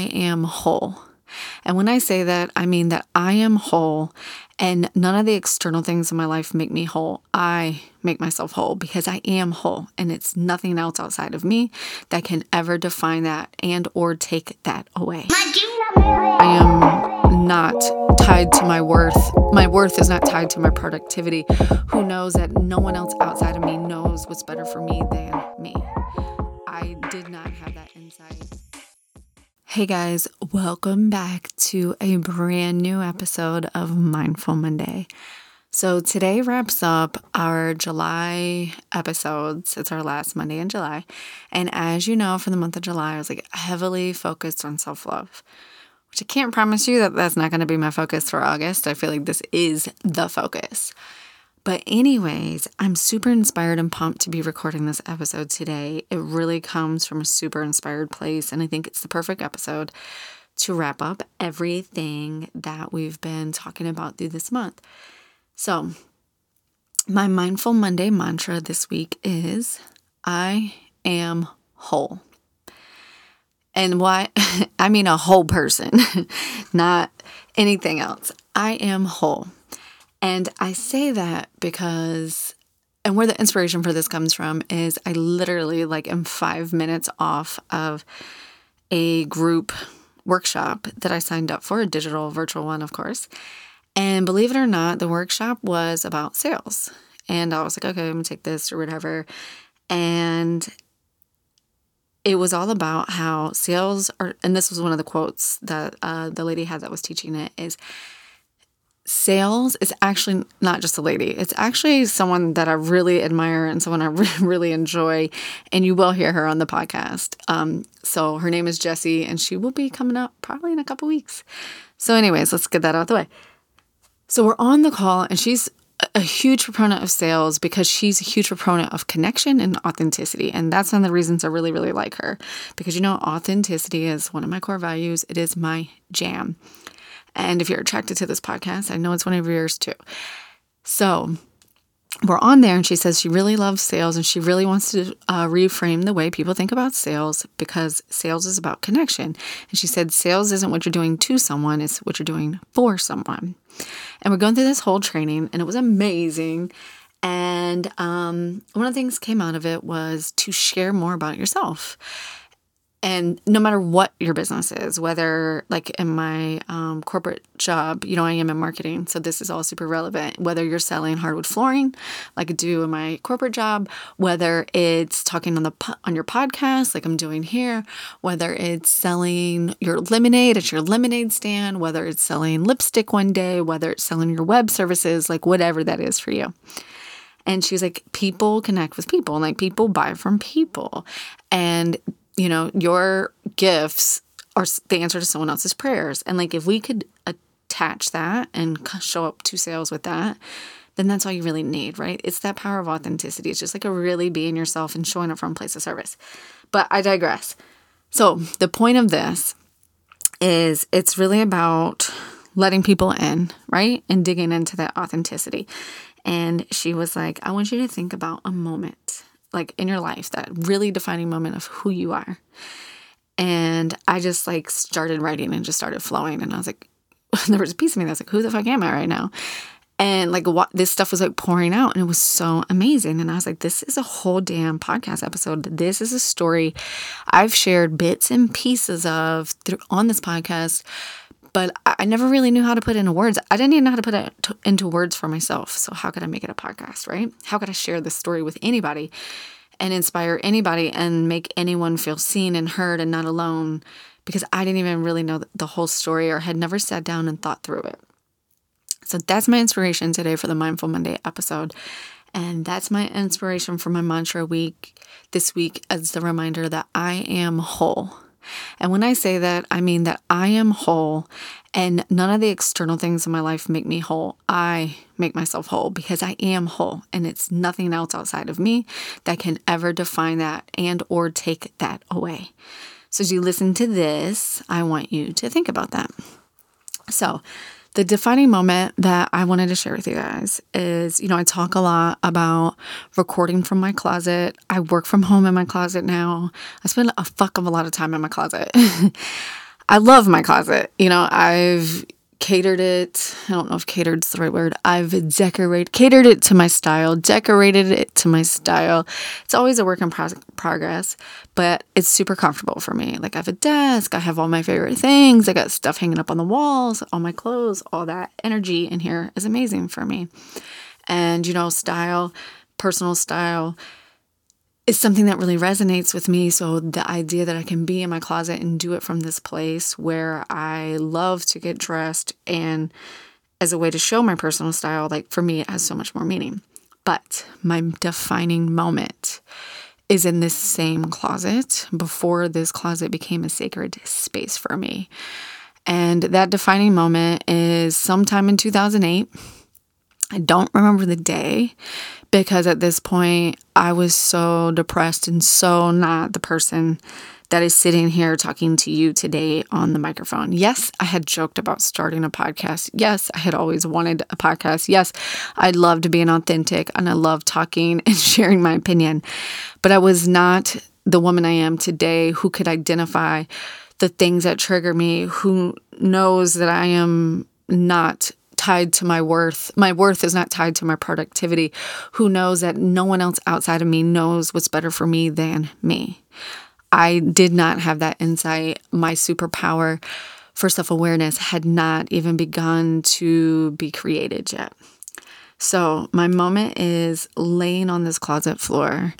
I am whole. And when I say that, I mean that I am whole and none of the external things in my life make me whole. I make myself whole because I am whole and it's nothing else outside of me that can ever define that and or take that away. I am not tied to my worth. My worth is not tied to my productivity. Who knows that no one else outside of me knows what's better for me than me. I did not have that insight. Hey guys, welcome back to a brand new episode of Mindful Monday. So today wraps up our July episodes. It's our last Monday in July. And as you know, for the month of July, I was like heavily focused on self love, which I can't promise you that that's not going to be my focus for August. I feel like this is the focus. But, anyways, I'm super inspired and pumped to be recording this episode today. It really comes from a super inspired place, and I think it's the perfect episode to wrap up everything that we've been talking about through this month. So, my Mindful Monday mantra this week is I am whole. And why? I mean, a whole person, not anything else. I am whole. And I say that because, and where the inspiration for this comes from is I literally, like, am five minutes off of a group workshop that I signed up for, a digital virtual one, of course. And believe it or not, the workshop was about sales. And I was like, okay, I'm gonna take this or whatever. And it was all about how sales are, and this was one of the quotes that uh, the lady had that was teaching it is sales is actually not just a lady. It's actually someone that I really admire and someone I really enjoy. And you will hear her on the podcast. Um, so her name is Jessie, and she will be coming up probably in a couple weeks. So, anyways, let's get that out of the way. So we're on the call, and she's a huge proponent of sales because she's a huge proponent of connection and authenticity. And that's one of the reasons I really, really like her. Because you know, authenticity is one of my core values, it is my jam. And if you're attracted to this podcast, I know it's one of yours too. So we're on there, and she says she really loves sales and she really wants to uh, reframe the way people think about sales because sales is about connection. And she said, sales isn't what you're doing to someone, it's what you're doing for someone. And we're going through this whole training, and it was amazing. And um, one of the things came out of it was to share more about yourself and no matter what your business is whether like in my um, corporate job you know i am in marketing so this is all super relevant whether you're selling hardwood flooring like i do in my corporate job whether it's talking on the on your podcast like i'm doing here whether it's selling your lemonade at your lemonade stand whether it's selling lipstick one day whether it's selling your web services like whatever that is for you and she was like, people connect with people, like people buy from people. And you know, your gifts are the answer to someone else's prayers. And like if we could attach that and show up to sales with that, then that's all you really need, right? It's that power of authenticity. It's just like a really being yourself and showing up from a place of service. But I digress. So the point of this is it's really about letting people in, right? And digging into that authenticity. And she was like, I want you to think about a moment like in your life, that really defining moment of who you are. And I just like started writing and just started flowing. And I was like, there was a piece of me that's like, who the fuck am I right now? And like what this stuff was like pouring out and it was so amazing. And I was like, this is a whole damn podcast episode. This is a story I've shared bits and pieces of on this podcast but I never really knew how to put into words. I didn't even know how to put it into words for myself. So, how could I make it a podcast, right? How could I share this story with anybody and inspire anybody and make anyone feel seen and heard and not alone? Because I didn't even really know the whole story or had never sat down and thought through it. So, that's my inspiration today for the Mindful Monday episode. And that's my inspiration for my mantra week this week as the reminder that I am whole. And when I say that, I mean that I am whole and none of the external things in my life make me whole. I make myself whole because I am whole and it's nothing else outside of me that can ever define that and or take that away. So as you listen to this, I want you to think about that. So, the defining moment that I wanted to share with you guys is you know, I talk a lot about recording from my closet. I work from home in my closet now. I spend a fuck of a lot of time in my closet. I love my closet. You know, I've catered it. I don't know if catered's the right word. I've decorated, catered it to my style, decorated it to my style. It's always a work in pro- progress, but it's super comfortable for me. Like I have a desk, I have all my favorite things, I got stuff hanging up on the walls, all my clothes, all that energy in here is amazing for me. And you know, style, personal style is something that really resonates with me. So the idea that I can be in my closet and do it from this place where I love to get dressed and as a way to show my personal style, like for me, it has so much more meaning. But my defining moment is in this same closet before this closet became a sacred space for me. And that defining moment is sometime in 2008. I don't remember the day because at this point I was so depressed and so not the person that is sitting here talking to you today on the microphone. Yes, I had joked about starting a podcast. Yes, I had always wanted a podcast. Yes, I'd love to be an authentic and I love talking and sharing my opinion. But I was not the woman I am today who could identify the things that trigger me, who knows that I am not tied to my worth. My worth is not tied to my productivity. Who knows that no one else outside of me knows what's better for me than me? I did not have that insight. My superpower for self awareness had not even begun to be created yet. So, my moment is laying on this closet floor.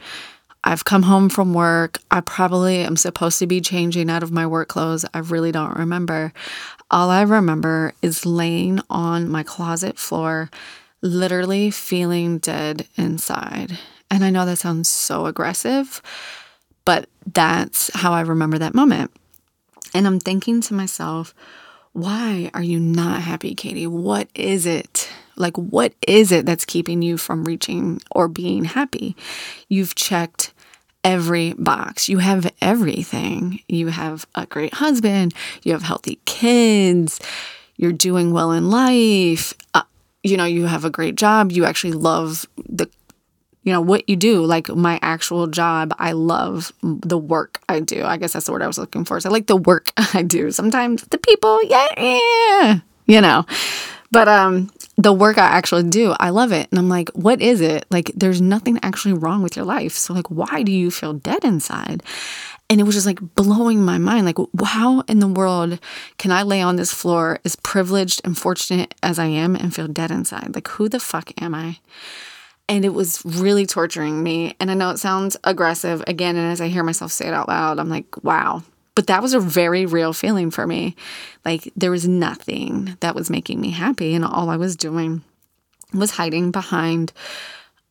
I've come home from work. I probably am supposed to be changing out of my work clothes. I really don't remember. All I remember is laying on my closet floor, literally feeling dead inside. And I know that sounds so aggressive, but that's how I remember that moment. And I'm thinking to myself, why are you not happy, Katie? What is it? Like, what is it that's keeping you from reaching or being happy? You've checked every box. You have everything. You have a great husband, you have healthy kids, you're doing well in life. Uh, you know, you have a great job. You actually love the you know what you do like my actual job i love the work i do i guess that's the word i was looking for so i like the work i do sometimes the people yeah, yeah you know but um the work I actually do, I love it. And I'm like, what is it? Like, there's nothing actually wrong with your life. So, like, why do you feel dead inside? And it was just like blowing my mind. Like, how in the world can I lay on this floor as privileged and fortunate as I am and feel dead inside? Like, who the fuck am I? And it was really torturing me. And I know it sounds aggressive again. And as I hear myself say it out loud, I'm like, wow, but that was a very real feeling for me. Like there was nothing that was making me happy, and all I was doing was hiding behind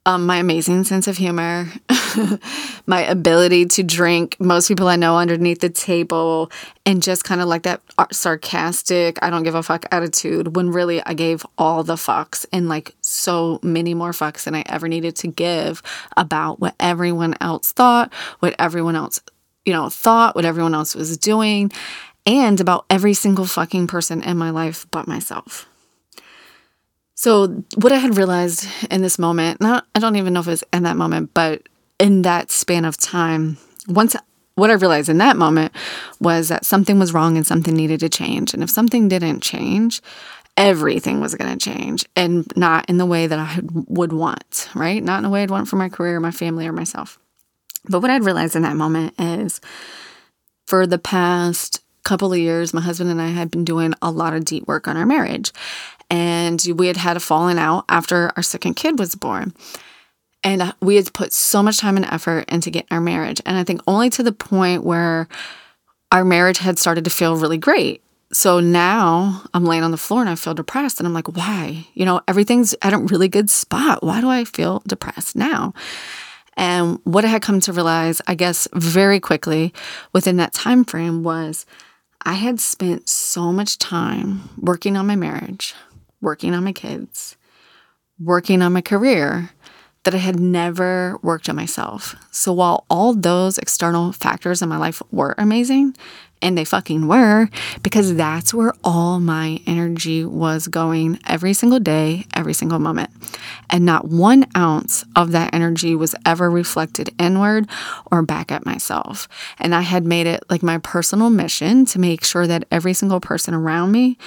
um, my amazing sense of humor, my ability to drink most people I know underneath the table, and just kind of like that sarcastic, I don't give a fuck attitude when really I gave all the fucks and like so many more fucks than I ever needed to give about what everyone else thought, what everyone else you know, thought, what everyone else was doing, and about every single fucking person in my life but myself. So, what I had realized in this moment, not, I don't even know if it was in that moment, but in that span of time, once what I realized in that moment was that something was wrong and something needed to change. And if something didn't change, everything was going to change and not in the way that I would want, right? Not in the way I'd want for my career, my family, or myself. But what I'd realized in that moment is for the past couple of years, my husband and I had been doing a lot of deep work on our marriage. And we had had a falling out after our second kid was born. And uh, we had put so much time and effort into getting our marriage. And I think only to the point where our marriage had started to feel really great. So now I'm laying on the floor and I feel depressed. And I'm like, why? You know, everything's at a really good spot. Why do I feel depressed now? And what I had come to realize, I guess, very quickly within that time frame was I had spent so much time working on my marriage, working on my kids, working on my career that I had never worked on myself. So while all those external factors in my life were amazing, And they fucking were because that's where all my energy was going every single day, every single moment. And not one ounce of that energy was ever reflected inward or back at myself. And I had made it like my personal mission to make sure that every single person around me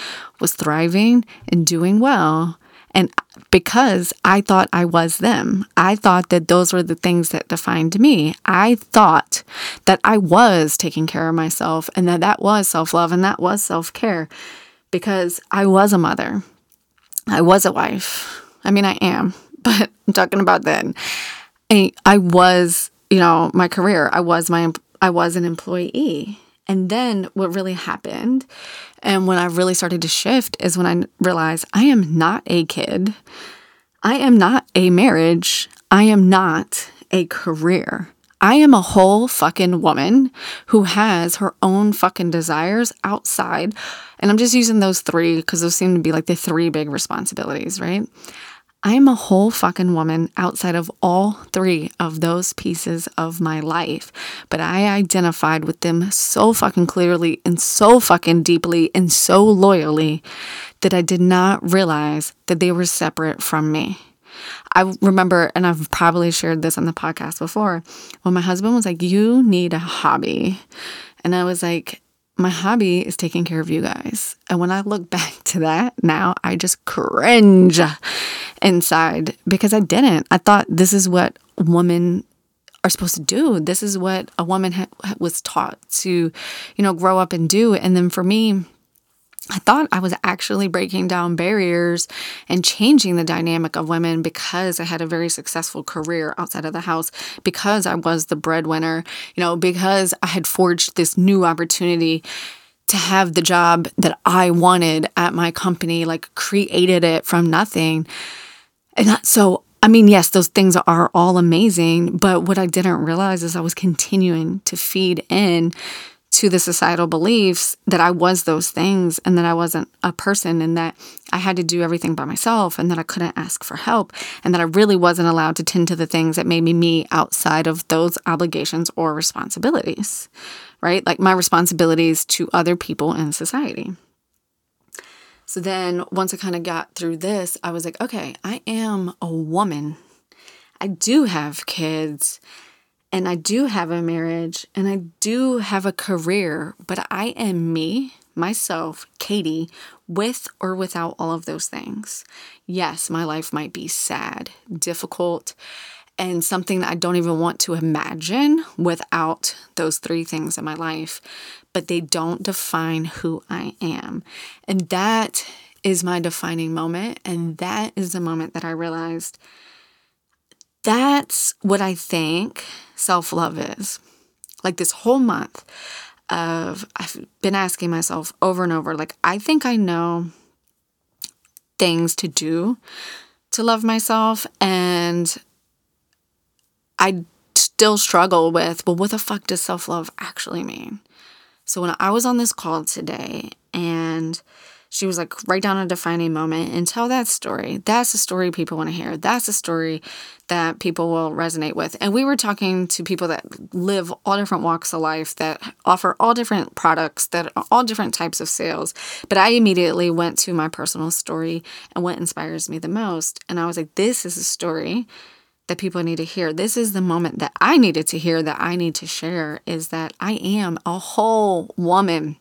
was thriving and doing well and because I thought I was them, I thought that those were the things that defined me. I thought that I was taking care of myself and that that was self love and that was self care because I was a mother. I was a wife. I mean, I am, but I'm talking about then. I, I was, you know, my career, I was my, I was an employee. And then what really happened and when I really started to shift is when I realized I am not a kid. I am not a marriage. I am not a career. I am a whole fucking woman who has her own fucking desires outside. And I'm just using those three because those seem to be like the three big responsibilities, right? I am a whole fucking woman outside of all three of those pieces of my life. But I identified with them so fucking clearly and so fucking deeply and so loyally that I did not realize that they were separate from me. I remember, and I've probably shared this on the podcast before, when my husband was like, You need a hobby. And I was like, my hobby is taking care of you guys. And when I look back to that now, I just cringe inside because I didn't. I thought this is what women are supposed to do. This is what a woman ha- was taught to, you know, grow up and do. And then for me, I thought I was actually breaking down barriers and changing the dynamic of women because I had a very successful career outside of the house, because I was the breadwinner, you know, because I had forged this new opportunity to have the job that I wanted at my company, like created it from nothing. And that, so, I mean, yes, those things are all amazing, but what I didn't realize is I was continuing to feed in to the societal beliefs that I was those things and that I wasn't a person and that I had to do everything by myself and that I couldn't ask for help and that I really wasn't allowed to tend to the things that made me me outside of those obligations or responsibilities, right? Like my responsibilities to other people in society. So then once I kind of got through this, I was like, okay, I am a woman. I do have kids and I do have a marriage and I do have a career, but I am me, myself, Katie, with or without all of those things. Yes, my life might be sad, difficult, and something that I don't even want to imagine without those three things in my life, but they don't define who I am. And that is my defining moment. And that is the moment that I realized that's what I think self love is. Like this whole month of, I've been asking myself over and over, like, I think I know things to do to love myself. And I still struggle with, well, what the fuck does self love actually mean? So when I was on this call today and she was like, write down a defining moment and tell that story. That's a story people want to hear. That's a story that people will resonate with. And we were talking to people that live all different walks of life, that offer all different products, that are all different types of sales. But I immediately went to my personal story and what inspires me the most. And I was like, this is a story that people need to hear. This is the moment that I needed to hear, that I need to share is that I am a whole woman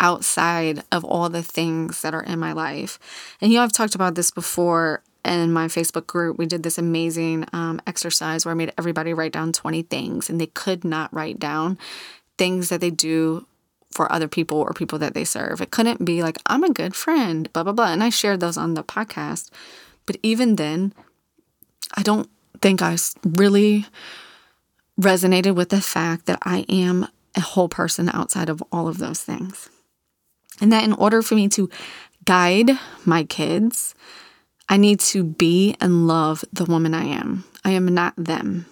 outside of all the things that are in my life. And you know, I've talked about this before in my Facebook group. We did this amazing um, exercise where I made everybody write down 20 things, and they could not write down things that they do for other people or people that they serve. It couldn't be like, I'm a good friend, blah, blah, blah. And I shared those on the podcast. But even then, I don't think I really resonated with the fact that I am a whole person outside of all of those things. And that in order for me to guide my kids, I need to be and love the woman I am. I am not them.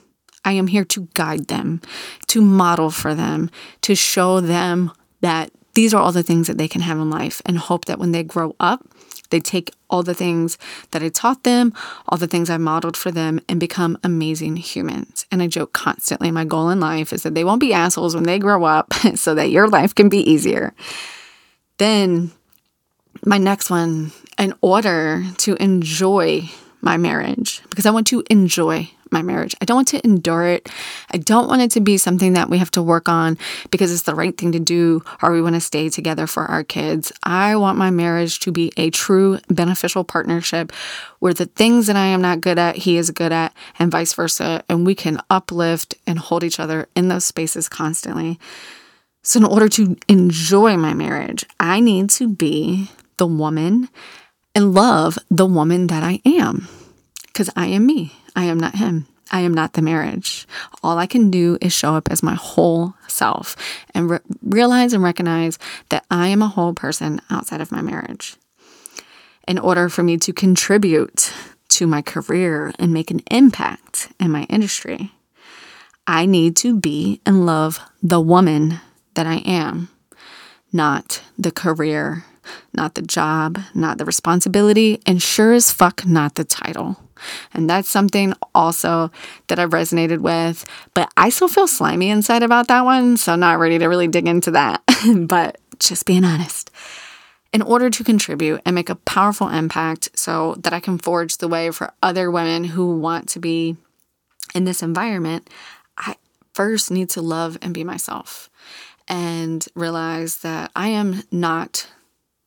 I am here to guide them, to model for them, to show them that these are all the things that they can have in life and hope that when they grow up, They take all the things that I taught them, all the things I modeled for them, and become amazing humans. And I joke constantly my goal in life is that they won't be assholes when they grow up so that your life can be easier. Then, my next one, in order to enjoy my marriage, because I want to enjoy my marriage. I don't want to endure it. I don't want it to be something that we have to work on because it's the right thing to do or we want to stay together for our kids. I want my marriage to be a true beneficial partnership where the things that I am not good at, he is good at, and vice versa. And we can uplift and hold each other in those spaces constantly. So, in order to enjoy my marriage, I need to be the woman and love the woman that I am because I am me. I am not him. I am not the marriage. All I can do is show up as my whole self and re- realize and recognize that I am a whole person outside of my marriage. In order for me to contribute to my career and make an impact in my industry, I need to be and love the woman that I am, not the career, not the job, not the responsibility, and sure as fuck not the title. And that's something also that I've resonated with, but I still feel slimy inside about that one, so I'm not ready to really dig into that. but just being honest. In order to contribute and make a powerful impact so that I can forge the way for other women who want to be in this environment, I first need to love and be myself and realize that I am not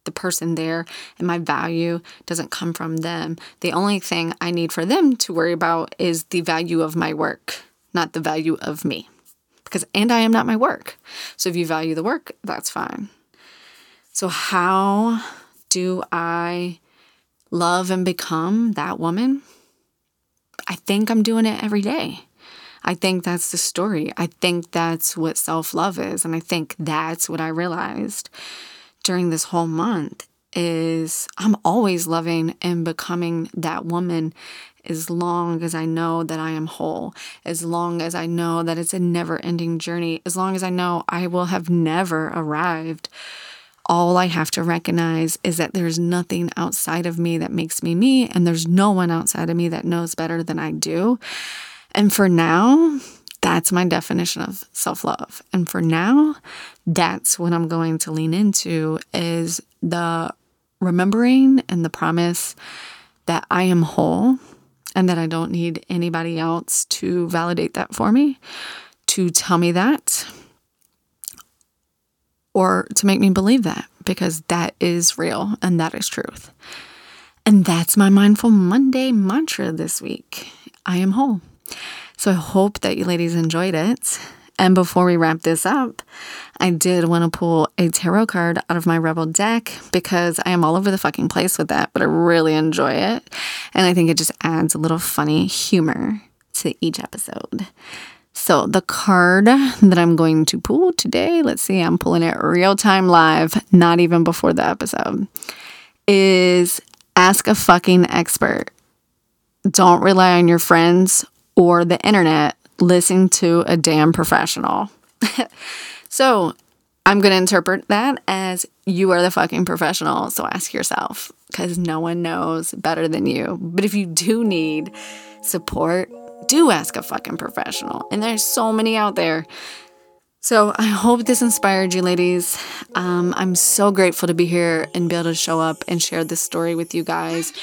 the person there and my value doesn't come from them. The only thing I need for them to worry about is the value of my work, not the value of me. Because and I am not my work. So if you value the work, that's fine. So how do I love and become that woman? I think I'm doing it every day. I think that's the story. I think that's what self love is. And I think that's what I realized during this whole month is I'm always loving and becoming that woman as long as I know that I am whole, as long as I know that it's a never ending journey, as long as I know I will have never arrived. All I have to recognize is that there's nothing outside of me that makes me me, and there's no one outside of me that knows better than I do. And for now, that's my definition of self-love. And for now, that's what I'm going to lean into is the remembering and the promise that I am whole and that I don't need anybody else to validate that for me, to tell me that, or to make me believe that, because that is real and that is truth. And that's my Mindful Monday mantra this week I am whole. So I hope that you ladies enjoyed it. And before we wrap this up, I did want to pull a tarot card out of my Rebel deck because I am all over the fucking place with that, but I really enjoy it. And I think it just adds a little funny humor to each episode. So, the card that I'm going to pull today, let's see, I'm pulling it real time live, not even before the episode, is Ask a Fucking Expert. Don't rely on your friends or the internet listen to a damn professional. so I'm going to interpret that as you are the fucking professional. So ask yourself because no one knows better than you. But if you do need support, do ask a fucking professional. And there's so many out there. So I hope this inspired you, ladies. Um, I'm so grateful to be here and be able to show up and share this story with you guys.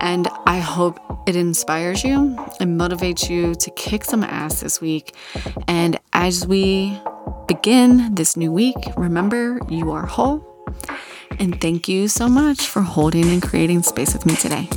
And I hope it inspires you and motivates you to kick some ass this week. And as we begin this new week, remember you are whole. And thank you so much for holding and creating space with me today.